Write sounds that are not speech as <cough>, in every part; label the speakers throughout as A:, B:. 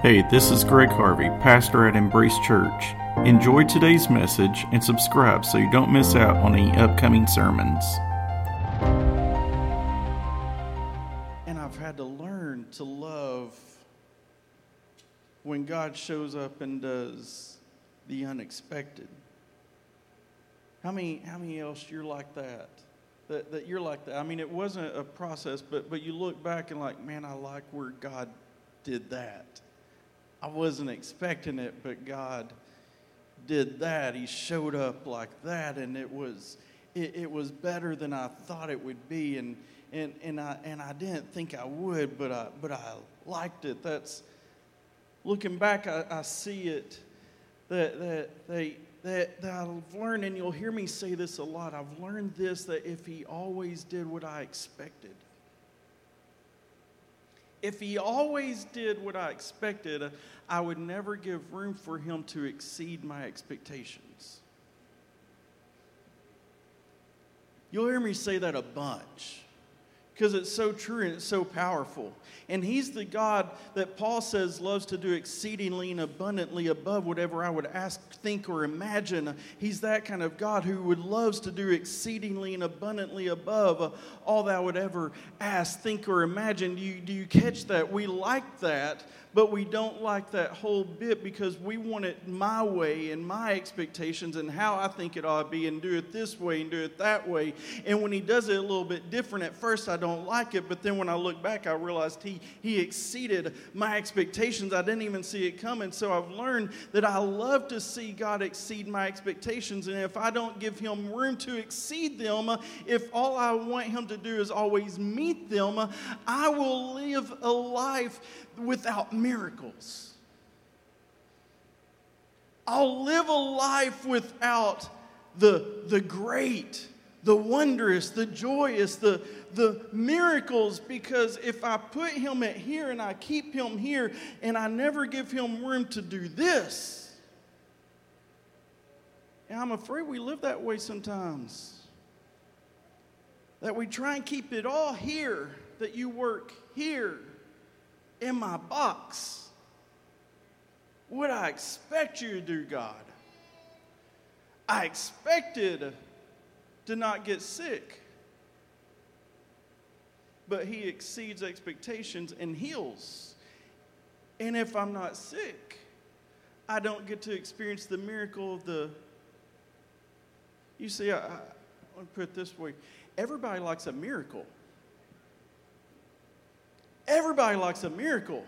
A: Hey, this is Greg Harvey, pastor at Embrace Church. Enjoy today's message and subscribe so you don't miss out on any upcoming sermons.
B: And I've had to learn to love when God shows up and does the unexpected. How many, how many else you're like that? that? That you're like that. I mean, it wasn't a process, but, but you look back and like, man, I like where God did that. I wasn't expecting it, but God did that. He showed up like that, and it was it, it was better than I thought it would be, and and and I and I didn't think I would, but I but I liked it. That's looking back, I, I see it that that they that, that I've learned, and you'll hear me say this a lot. I've learned this that if he always did what I expected, if he always did what I expected, I would never give room for him to exceed my expectations. You'll hear me say that a bunch because it's so true and it's so powerful. And He's the God that Paul says loves to do exceedingly and abundantly above whatever I would ask, think, or imagine. He's that kind of God who would loves to do exceedingly and abundantly above all that I would ever ask, think, or imagine. Do you, do you catch that? We like that but we don't like that whole bit because we want it my way and my expectations and how I think it ought to be and do it this way and do it that way. And when he does it a little bit different, at first I don't like it, but then when I look back, I realized he, he exceeded my expectations. I didn't even see it coming. So I've learned that I love to see God exceed my expectations. And if I don't give him room to exceed them, if all I want him to do is always meet them, I will live a life without miracles. I'll live a life without the, the great, the wondrous, the joyous, the, the miracles because if I put him at here and I keep him here and I never give him room to do this, and I'm afraid we live that way sometimes. That we try and keep it all here, that you work here in my box. What I expect you to do, God. I expected to not get sick. But He exceeds expectations and heals. And if I'm not sick, I don't get to experience the miracle of the. You see, I, I, me put it this way everybody likes a miracle. Everybody likes a miracle.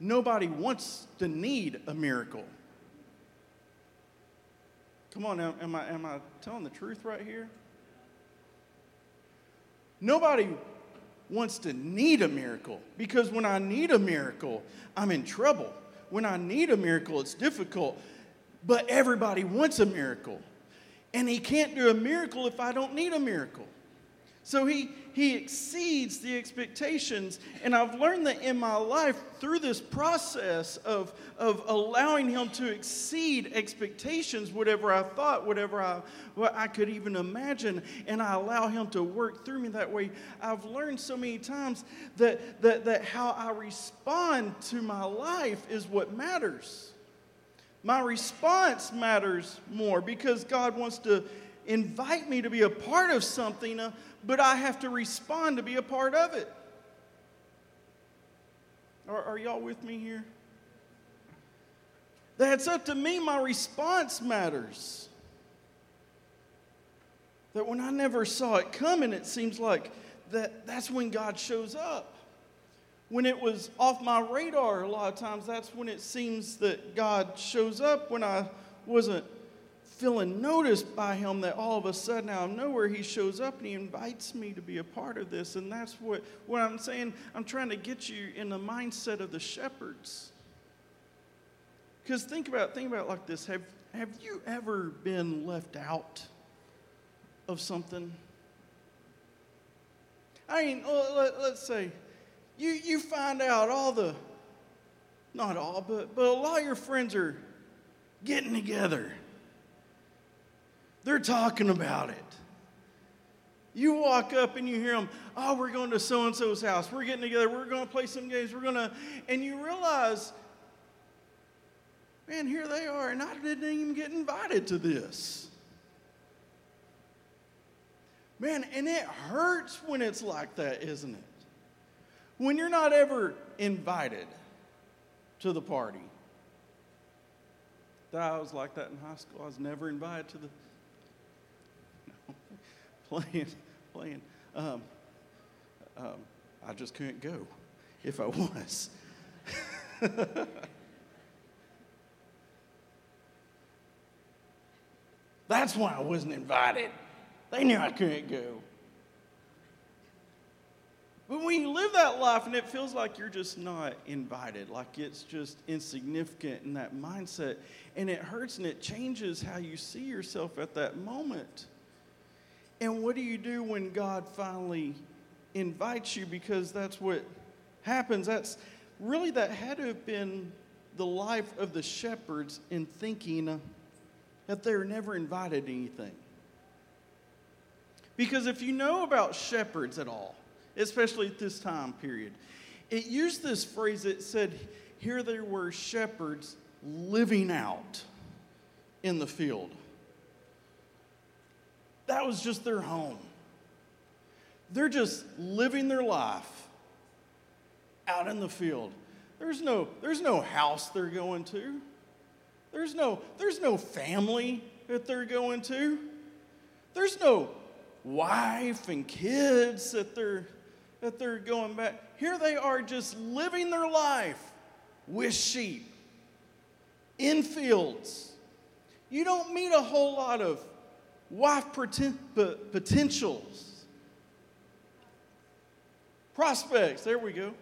B: Nobody wants to need a miracle. Come on, am I, am I telling the truth right here? Nobody wants to need a miracle because when I need a miracle, I'm in trouble. When I need a miracle, it's difficult. But everybody wants a miracle. And he can't do a miracle if I don't need a miracle. So he, he exceeds the expectations. And I've learned that in my life through this process of, of allowing him to exceed expectations, whatever I thought, whatever I, what I could even imagine, and I allow him to work through me that way. I've learned so many times that, that, that how I respond to my life is what matters. My response matters more because God wants to invite me to be a part of something, uh, but I have to respond to be a part of it. Are, are y'all with me here? That's up to me. My response matters. That when I never saw it coming, it seems like that that's when God shows up. When it was off my radar, a lot of times that's when it seems that God shows up when I wasn't feeling noticed by him that all of a sudden out of nowhere he shows up and he invites me to be a part of this. And that's what, what i'm saying i'm trying to get you in the mindset of the shepherds. Because think about think about it like this. Have, have you ever been left out of something? I mean let, let's say you, you find out all the not all but, but a lot of your friends are getting together they're talking about it. You walk up and you hear them, oh, we're going to so and so's house. We're getting together. We're going to play some games. We're going to, and you realize, man, here they are, and I didn't even get invited to this. Man, and it hurts when it's like that, isn't it? When you're not ever invited to the party. I was like that in high school. I was never invited to the playing, <laughs> playing. Um, um, I just couldn't go if I was. <laughs> That's why I wasn't invited. They knew I couldn't go. But when you live that life and it feels like you're just not invited, like it's just insignificant in that mindset, and it hurts and it changes how you see yourself at that moment. And what do you do when God finally invites you? Because that's what happens. That's really, that had to have been the life of the shepherds in thinking that they were never invited to anything. Because if you know about shepherds at all, especially at this time period. It used this phrase that said, Here there were shepherds living out in the field. That was just their home. They're just living their life out in the field. There's no, there's no house they're going to. There's no, there's no family that they're going to. There's no wife and kids that they're that they're going back. Here they are just living their life with sheep in fields. You don't meet a whole lot of wife potentials, prospects. There we go.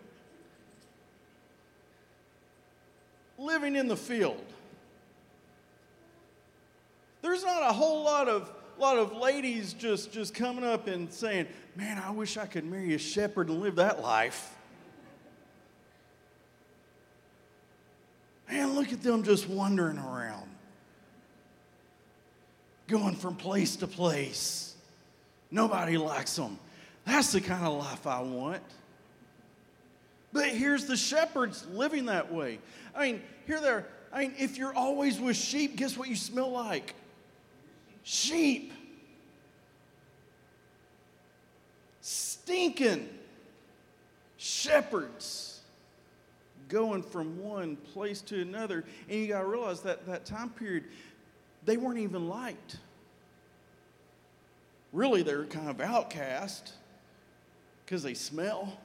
B: Living in the field. There's not a whole lot of lot of ladies just, just coming up and saying, Man, I wish I could marry a shepherd and live that life. Man, look at them just wandering around, going from place to place. Nobody likes them. That's the kind of life I want. But here's the shepherds living that way. I mean, here they're. I mean, if you're always with sheep, guess what you smell like? sheep. Stinking shepherds going from one place to another. And you got to realize that that time period, they weren't even liked. Really, they were kind of outcast because they smell,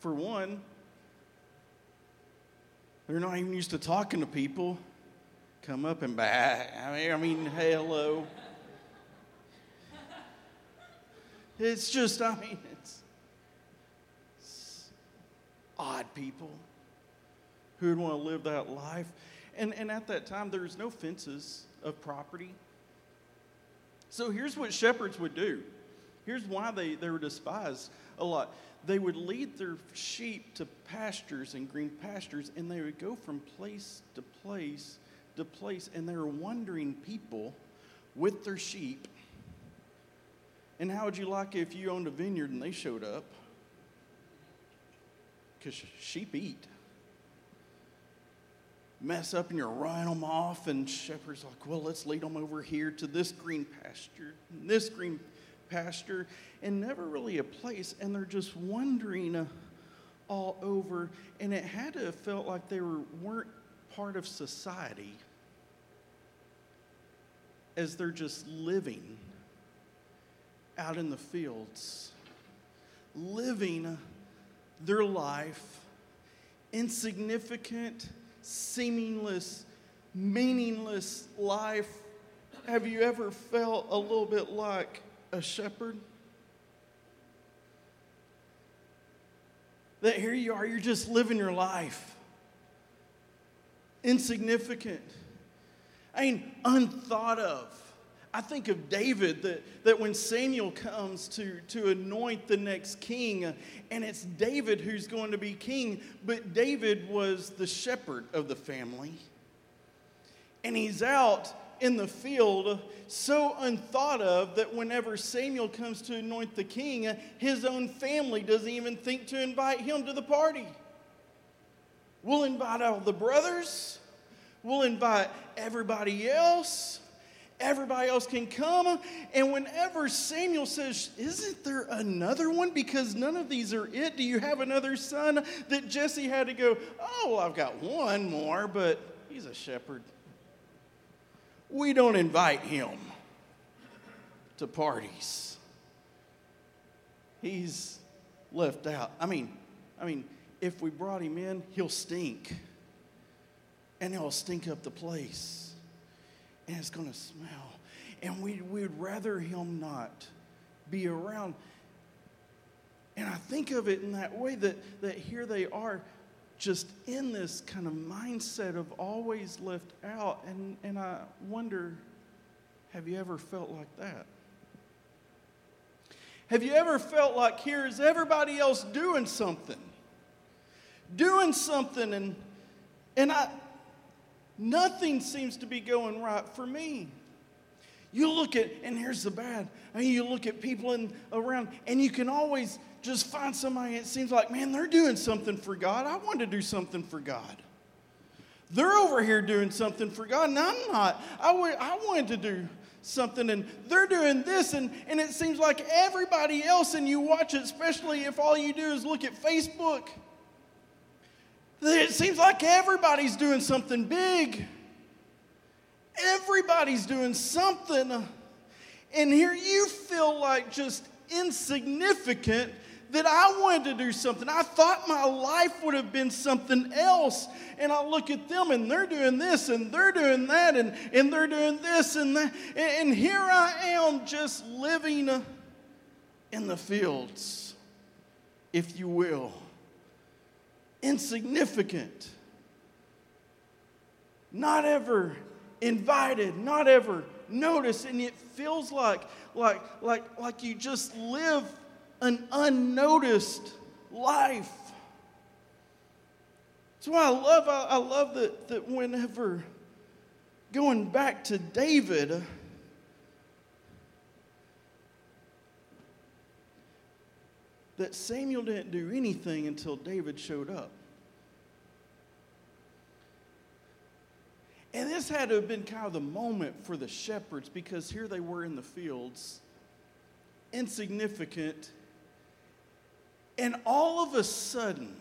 B: for one. They're not even used to talking to people come up and back. I mean, hello. It's just, I mean, it's, it's odd people who would want to live that life. And, and at that time, there was no fences of property. So here's what shepherds would do. Here's why they, they were despised a lot. They would lead their sheep to pastures and green pastures, and they would go from place to place to place, and they were wandering people with their sheep. And how would you like it if you owned a vineyard and they showed up? Because sheep eat. Mess up and you're running them off, and shepherds like, well, let's lead them over here to this green pasture, and this green pasture, and never really a place. And they're just wandering uh, all over. And it had to have felt like they were, weren't part of society as they're just living out in the fields, living their life, insignificant, seamless, meaningless life. Have you ever felt a little bit like a shepherd? That here you are, you're just living your life. Insignificant. I mean, unthought of. I think of David that, that when Samuel comes to, to anoint the next king, and it's David who's going to be king, but David was the shepherd of the family. And he's out in the field, so unthought of that whenever Samuel comes to anoint the king, his own family doesn't even think to invite him to the party. We'll invite all the brothers, we'll invite everybody else. Everybody else can come. And whenever Samuel says, Isn't there another one? Because none of these are it. Do you have another son? That Jesse had to go, Oh, well, I've got one more, but he's a shepherd we don't invite him to parties. He's left out. I mean, I mean, if we brought him in, he'll stink. And he'll stink up the place. And it's going to smell. And we, we'd rather him not be around. And I think of it in that way that, that here they are just in this kind of mindset of always left out. And, and I wonder have you ever felt like that? Have you ever felt like here is everybody else doing something? Doing something and and I nothing seems to be going right for me. You look at, and here's the bad. I mean, you look at people in, around, and you can always just find somebody it seems like, man, they're doing something for God. I want to do something for God. They're over here doing something for God, and I'm not. I, w- I wanted to do something, and they're doing this, and, and it seems like everybody else, and you watch it, especially if all you do is look at Facebook. It seems like everybody's doing something big. Everybody's doing something. And here you feel like just insignificant that I wanted to do something. I thought my life would have been something else. And I look at them and they're doing this and they're doing that and, and they're doing this and that. And, and here I am just living in the fields, if you will. Insignificant. Not ever invited, not ever noticed. And it feels like, like, like, like you just live an unnoticed life. That's why I love, I, I love that, that whenever going back to David, that Samuel didn't do anything until David showed up. And this had to have been kind of the moment for the shepherds because here they were in the fields, insignificant, and all of a sudden,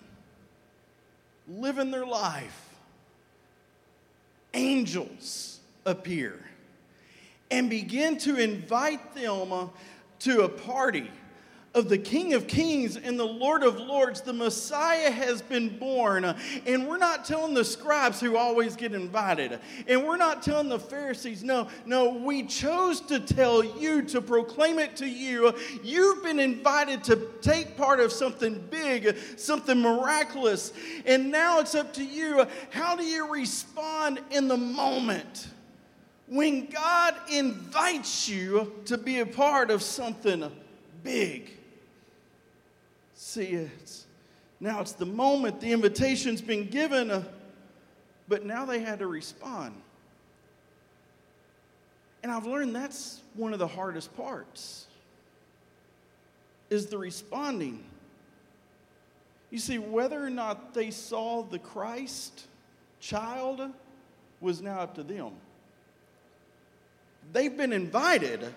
B: living their life, angels appear and begin to invite them to a party of the King of Kings and the Lord of Lords, the Messiah has been born. And we're not telling the scribes who always get invited. And we're not telling the Pharisees, no, no, we chose to tell you, to proclaim it to you. You've been invited to take part of something big, something miraculous. And now it's up to you. How do you respond in the moment? When God invites you to be a part of something big. See, it's now it's the moment the invitation's been given, uh, but now they had to respond. And I've learned that's one of the hardest parts is the responding. You see, whether or not they saw the Christ child was now up to them. They've been invited,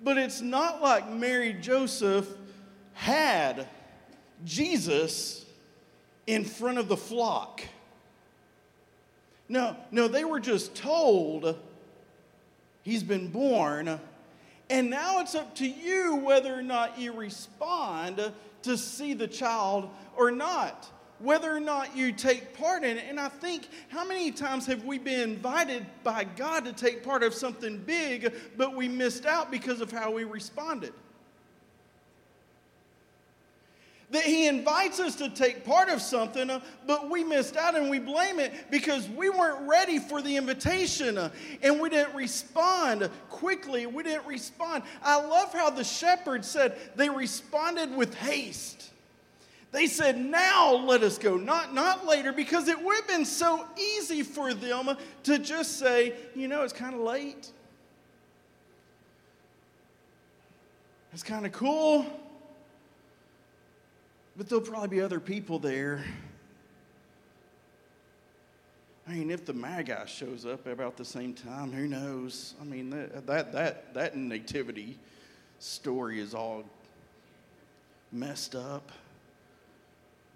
B: but it's not like Mary Joseph had Jesus in front of the flock. No, no, they were just told he's been born, and now it's up to you whether or not you respond to see the child or not, whether or not you take part in it. And I think, how many times have we been invited by God to take part of something big, but we missed out because of how we responded? That he invites us to take part of something, uh, but we missed out and we blame it because we weren't ready for the invitation uh, and we didn't respond quickly. We didn't respond. I love how the shepherd said they responded with haste. They said, Now let us go, not, not later, because it would have been so easy for them to just say, You know, it's kind of late. It's kind of cool. But there'll probably be other people there. I mean, if the Magi shows up about the same time, who knows? I mean, that, that, that, that nativity story is all messed up.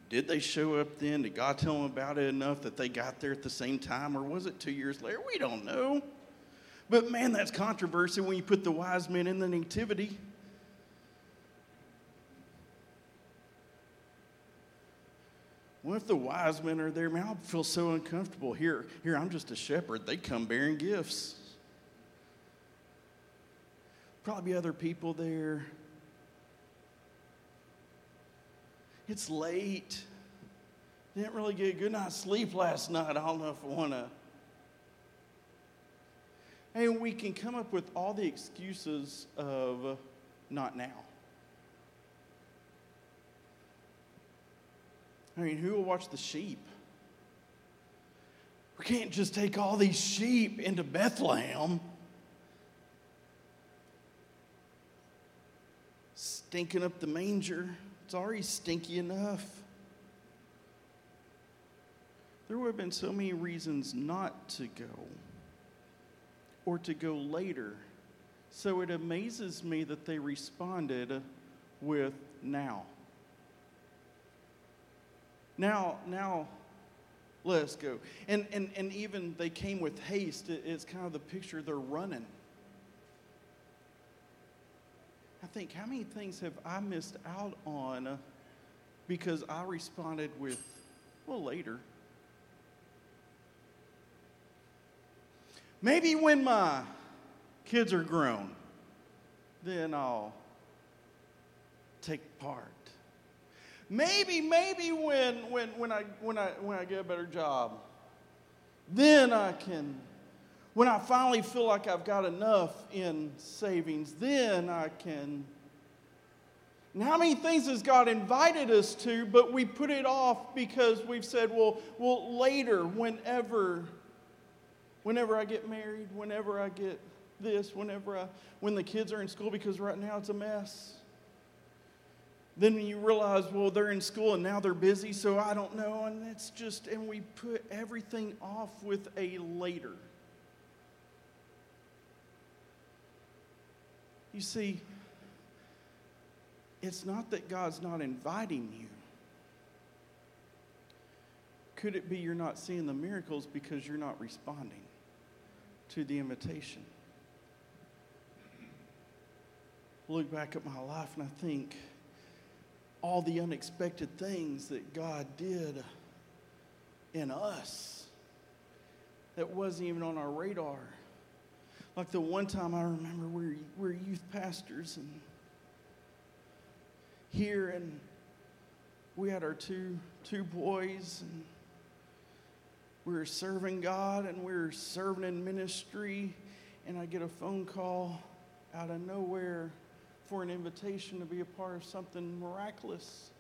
B: Did they show up then? Did God tell them about it enough that they got there at the same time? Or was it two years later? We don't know. But man, that's controversy when you put the wise men in the nativity. What if the wise men are there? Man, I feel so uncomfortable. Here, here, I'm just a shepherd. They come bearing gifts. Probably other people there. It's late. Didn't really get a good night's sleep last night. I don't know if I want to. And we can come up with all the excuses of not now. I mean, who will watch the sheep? We can't just take all these sheep into Bethlehem. Stinking up the manger. It's already stinky enough. There would have been so many reasons not to go or to go later. So it amazes me that they responded with now. Now, now, let us go. And, and, and even they came with haste. it's kind of the picture they're running. I think, how many things have I missed out on because I responded with, well, later? Maybe when my kids are grown, then I'll take part. Maybe, maybe when, when, when, I, when, I, when I get a better job, then I can, when I finally feel like I've got enough in savings, then I can. And how many things has God invited us to, but we put it off because we've said, well, well later, whenever, whenever I get married, whenever I get this, whenever I, when the kids are in school, because right now it's a mess. Then you realize, well, they're in school and now they're busy, so I don't know. And it's just, and we put everything off with a later. You see, it's not that God's not inviting you. Could it be you're not seeing the miracles because you're not responding to the invitation? Look back at my life and I think, all the unexpected things that God did in us that wasn't even on our radar. Like the one time I remember we were, youth pastors and here and we had our two two boys and we were serving God and we were serving in ministry and I get a phone call out of nowhere for an invitation to be a part of something miraculous.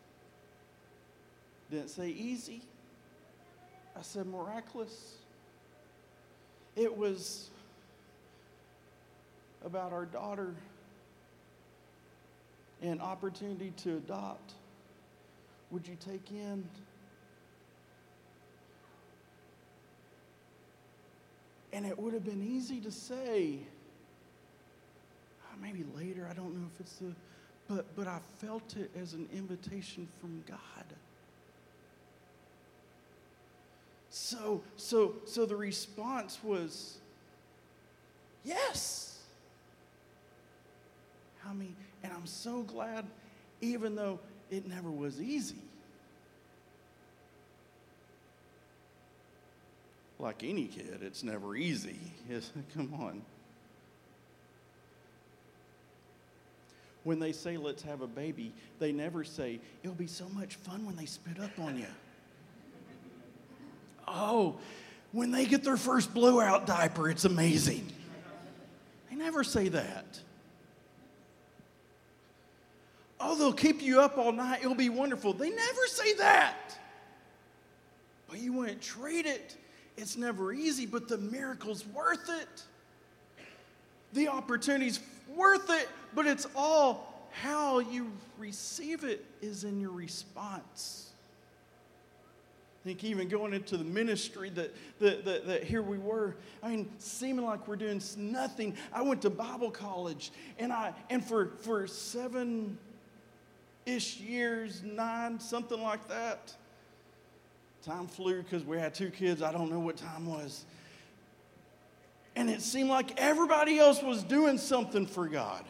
B: Didn't say easy. I said miraculous. It was about our daughter and opportunity to adopt. Would you take in? And it would have been easy to say, maybe later. I don't know if it's the, but, but I felt it as an invitation from God. So, so, so the response was, yes. I mean, and I'm so glad, even though it never was easy. Like any kid, it's never easy. <laughs> come on. When they say, let's have a baby, they never say, it'll be so much fun when they spit up on you. oh, when they get their first blowout diaper, it's amazing. They never say that. oh, they'll keep you up all night. It'll be wonderful. They never say that. But you wouldn't trade it. It's never easy, but the miracle's worth it. The opportunity's worth it, but it's all how you receive it is in your response. I think even going into the ministry that, that, that, that, here we were, I mean, seeming like we're doing nothing. I went to Bible college and I and for for seven ish years, nine, something like that. Time flew because we had two kids. I don't know what time was. And it seemed like everybody else was doing something for God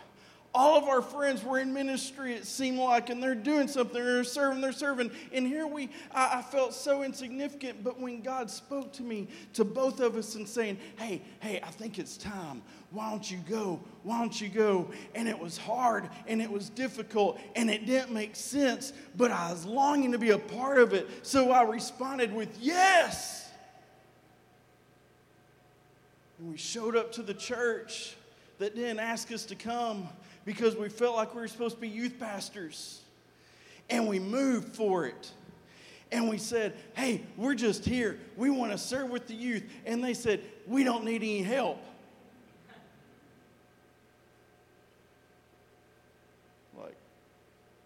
B: all of our friends were in ministry, it seemed like, and they're doing something, they're serving, they're serving. And here we, I, I, felt so insignificant. But when God spoke to me, to both of us, and saying, Hey, hey, I think it's time. Why don't you go? Why don't you go? And it was hard and it was difficult and it didn't make sense, but I was longing to be a part of it. So I responded with, Yes. And we showed up to the church that didn't ask us to come because we felt like we were supposed to be youth pastors. And we moved for it. And we said, hey, we're just here. We want to serve with the youth. And they said, we don't need any help. Like,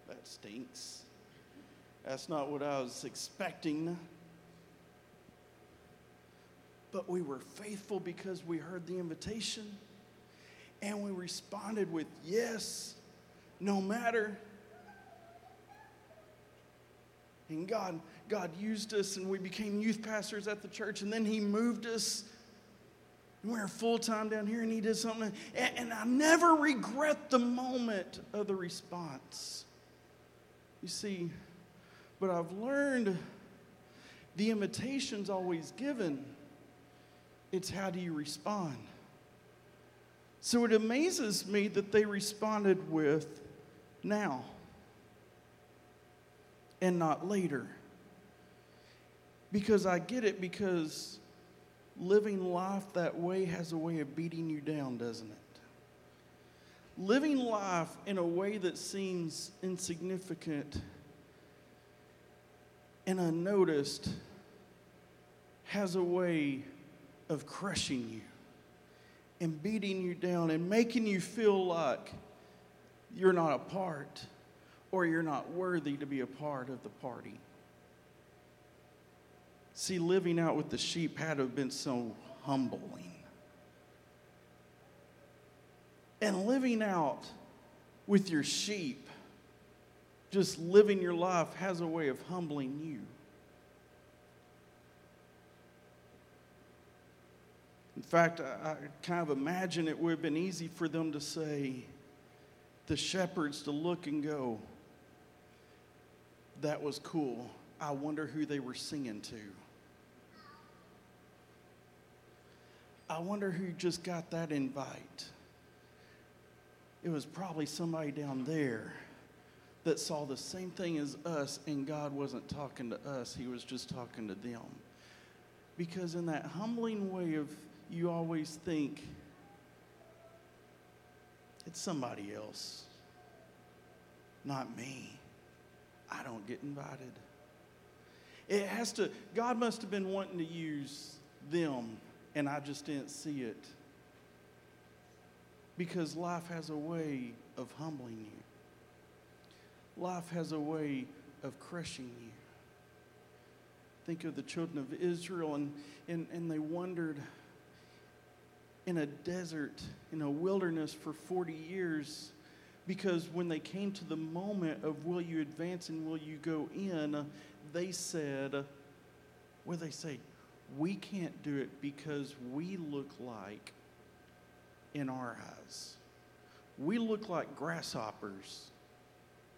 B: that stinks. That's not what I was expecting. But we were faithful because we heard the invitation and we responded with yes, no matter. And God, God used us, and we became youth pastors at the church, and then He moved us. And we are full time down here, and He did something. And, and I never regret the moment of the response. You see, but I've learned the invitation's always given. It's how do you respond? So it amazes me that they responded with now and not later. Because I get it, because living life that way has a way of beating you down, doesn't it? Living life in a way that seems insignificant and unnoticed has a way of crushing you and beating you down and making you feel like you're not a part or you're not worthy to be a part of the party. See, living out with the sheep had to have been so humbling. And living out with your sheep, just living your life, has a way of humbling you. In fact, I, kind of imagine it would have been easy for them to say, the shepherds to look and go, that was cool. I wonder who they were singing to. I wonder who just got that invite. It was probably somebody down there that saw the same thing as us, and God wasn't talking to us, He was just talking to them. Because, in that humbling way of you always think it's somebody else, not me. I don't get invited. It has to, God must have been wanting to use them, and I just didn't see it. Because life has a way of humbling you, life has a way of crushing you. Think of the children of Israel, and, and, and they wondered in a desert, in a wilderness for 40 years because when they came to the moment of will you advance and will you go in, they said, what they say? We can't do it because we look like, in our eyes, we look like grasshoppers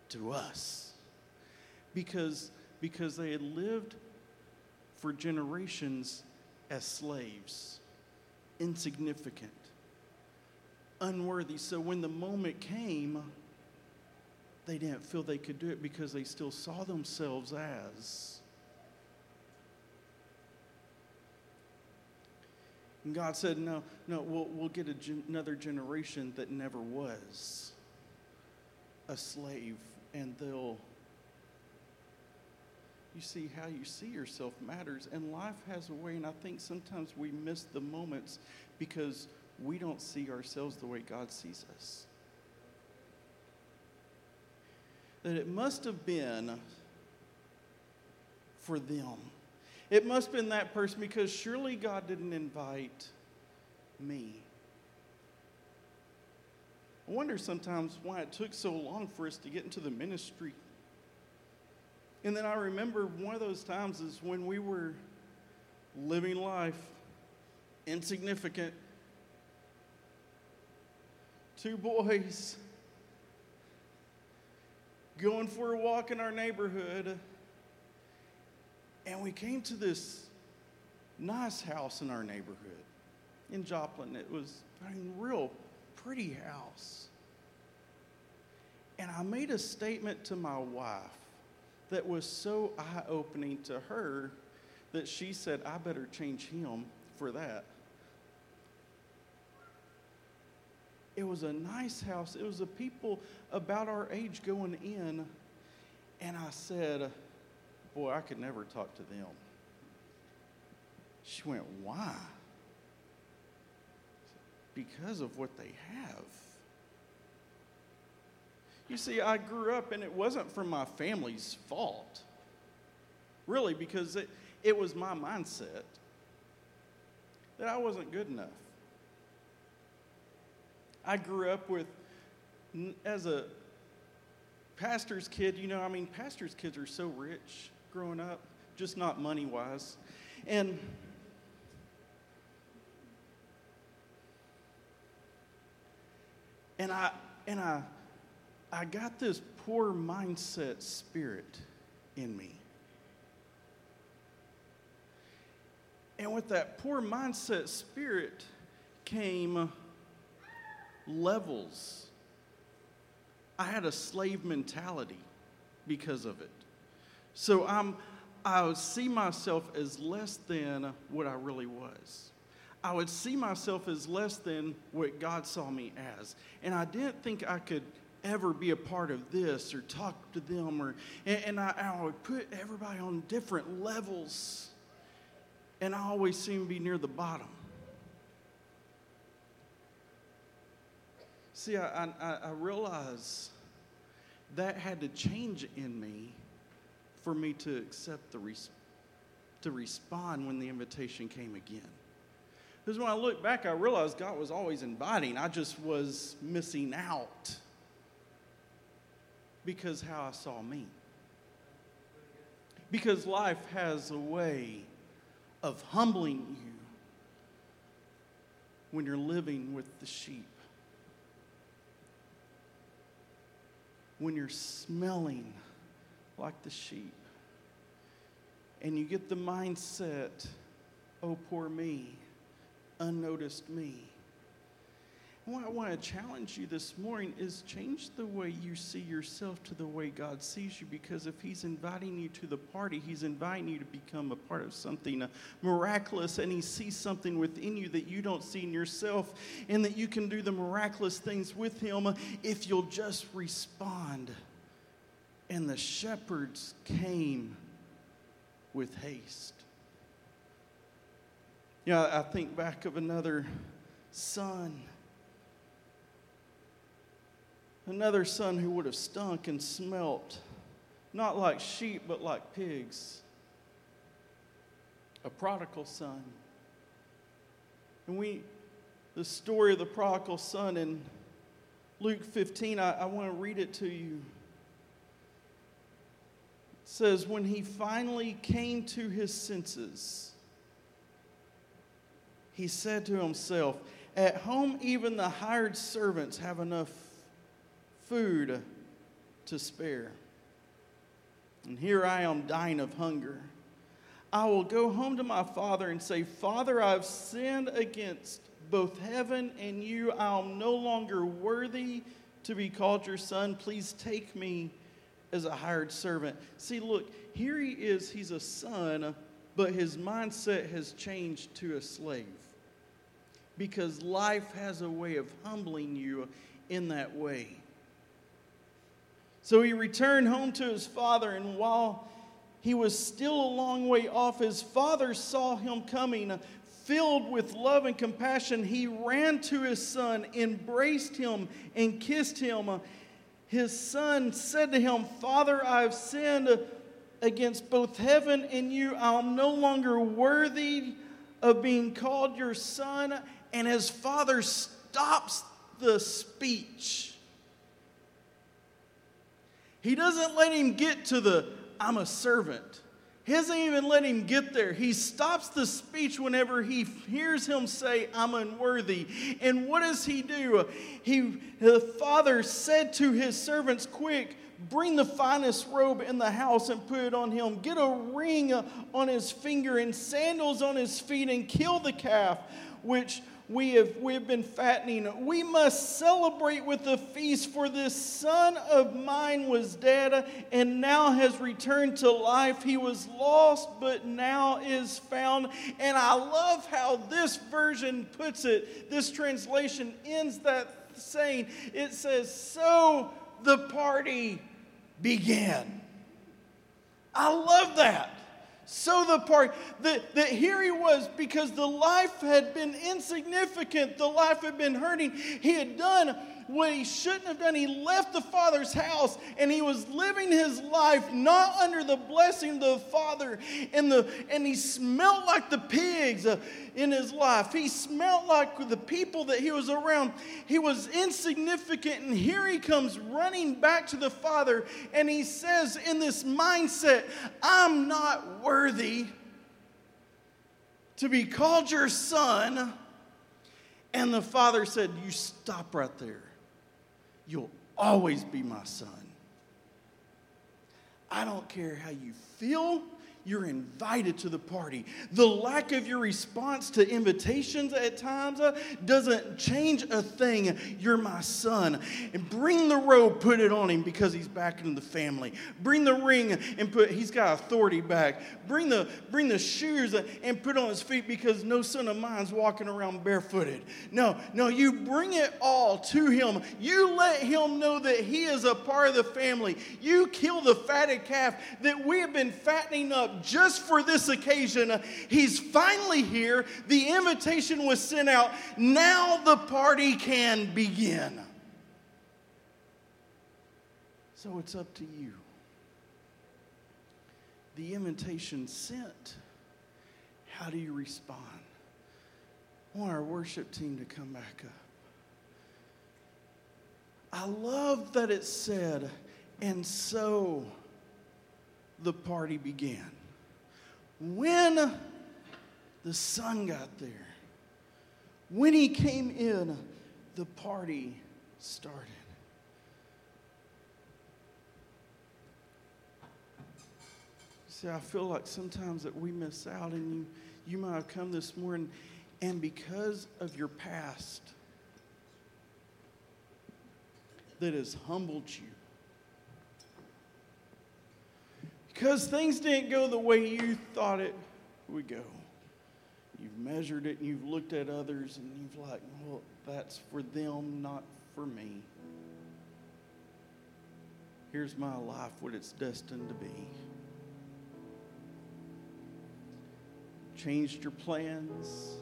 B: to us. Because, because they had lived for generations as slaves insignificant, unworthy. So when the moment came, they didn't feel they could do it because they still saw themselves as. And God said, No, no, we'll, we'll get gen- another generation that never was a slave and they'll you see how you see yourself matters and life has a way and i think sometimes we miss the moments because we don't see ourselves the way god sees us. That it must have been for them. It must have been that person because surely god didn't invite me. I wonder sometimes why it took so long for us to get into the ministry and then I remember one of those times is when we were living life insignificant. Two boys going for a walk in our neighborhood. And we came to this nice house in our neighborhood in Joplin. It was a real pretty house. And I made a statement to my wife that was so eye opening to her that she said, I better change him for that. It was a nice house. It was a people about our age going in. And I said, Boy, I could never talk to them. She went, Why? Because of what they have. You see, I grew up and it wasn't from my family's fault. Really, because it, it was my mindset that I wasn't good enough. I grew up with, as a pastor's kid, you know, I mean, pastor's kids are so rich growing up, just not money wise. And and I and I I got this poor mindset spirit in me. And with that poor mindset spirit came levels. I had a slave mentality because of it. So I'm, I would see myself as less than what I really was. I would see myself as less than what God saw me as. And I didn't think I could ever be a part of this or talk to them or and, and I, I, would put everybody on different levels. And i always seem to be near the bottom. See i, I, I realize that had to change in me for me to accept the res- to respond when the invitation came again. Because when i look back i realized god was always inviting. I just was missing out because how I saw me. Because life has a way of humbling you when you're living with the sheep. When you're smelling like the sheep. And you get the mindset, oh, poor me, unnoticed me. What I want to challenge you this morning is change the way you see yourself to the way God sees you because if He's inviting you to the party, He's inviting you to become a part of something uh, miraculous and He sees something within you that you don't see in yourself and that you can do the miraculous things with Him if you'll just respond. And the shepherds came with haste. Yeah, you know, I think back of another son another son who would have stunk and smelt, not like sheep, but like pigs. A prodigal son. And we, the story of the prodigal son in Luke 15, I, I want to read it to you. It says, When he finally came to his senses, he said to himself, At home, even the hired servants have enough food to spare. And here I am dying of hunger. I will go home to my father and say, Father, I've sinned against both heaven and you. I'm no longer worthy to be called your son. Please take me as a hired servant. See, look, here he is. He's a son, but his mindset has changed to a slave. Because life has a way of humbling you in that way. So he returned home to his father, and while he was still a long way off, his father saw him coming. Filled with love and compassion, he ran to his son, embraced him, and kissed him. His son said to him, Father, I've sinned against both heaven and you. I'm no longer worthy of being called your son. And his father stops the speech. He doesn't let him get to the, I'm a servant. He doesn't even let him get there. He stops the speech whenever he hears him say, I'm unworthy. And what does he do? He, the father said to his servants, Quick, bring the finest robe in the house and put it on him. Get a ring on his finger and sandals on his feet and kill the calf, which we have, we have been fattening. We must celebrate with a feast, for this son of mine was dead and now has returned to life. He was lost, but now is found. And I love how this version puts it. This translation ends that saying, it says, So the party began. I love that so the part that, that here he was because the life had been insignificant, the life had been hurting. He had done what he shouldn't have done. He left the Father's house and he was living his life not under the blessing of the Father. And, the, and he smelled like the pigs uh, in his life. He smelled like the people that he was around. He was insignificant. And here he comes running back to the Father and he says, in this mindset, I'm not worthy to be called your son. And the father said, You stop right there. You'll always be my son. I don't care how you feel you're invited to the party. The lack of your response to invitations at times uh, doesn't change a thing. You're my son. And bring the robe, put it on him because he's back in the family. Bring the ring and put he's got authority back. Bring the bring the shoes and put on his feet because no son of mine's walking around barefooted. No, no, you bring it all to him. You let him know that he is a part of the family. You kill the fatted calf that we have been fattening up just for this occasion. He's finally here. The invitation was sent out. Now the party can begin. So it's up to you. The invitation sent. How do you respond? I want our worship team to come back up. I love that it said, and so the party began. When the son got there, when he came in, the party started. See, I feel like sometimes that we miss out, and you, you might have come this morning, and because of your past that has humbled you, because things didn't go the way you thought it would go. You've measured it and you've looked at others and you've like, well, that's for them, not for me. Here's my life, what it's destined to be. Changed your plans.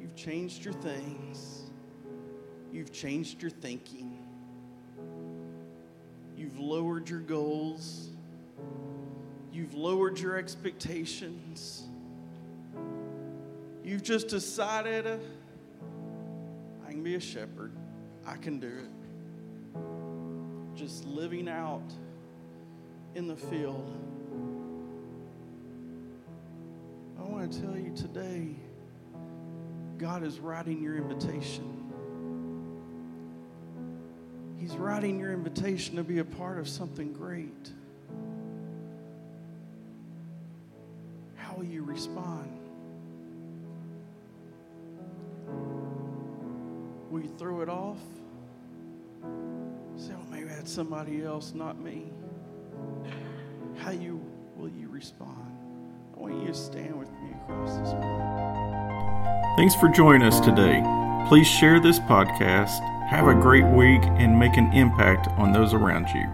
B: You've changed your things. You've changed your thinking. You've lowered your goals. You've lowered your expectations. You've just decided uh, I can be a shepherd. I can do it. Just living out in the field. I want to tell you today, God is writing your invitation. He's writing your invitation to be a part of something great. How will you respond? Will you throw it off? Say, well, maybe that's somebody else, not me. How you will you respond? I want you to stand with me across this.
A: Thanks for joining us today. Please share this podcast Have a great week and make an impact on those around you.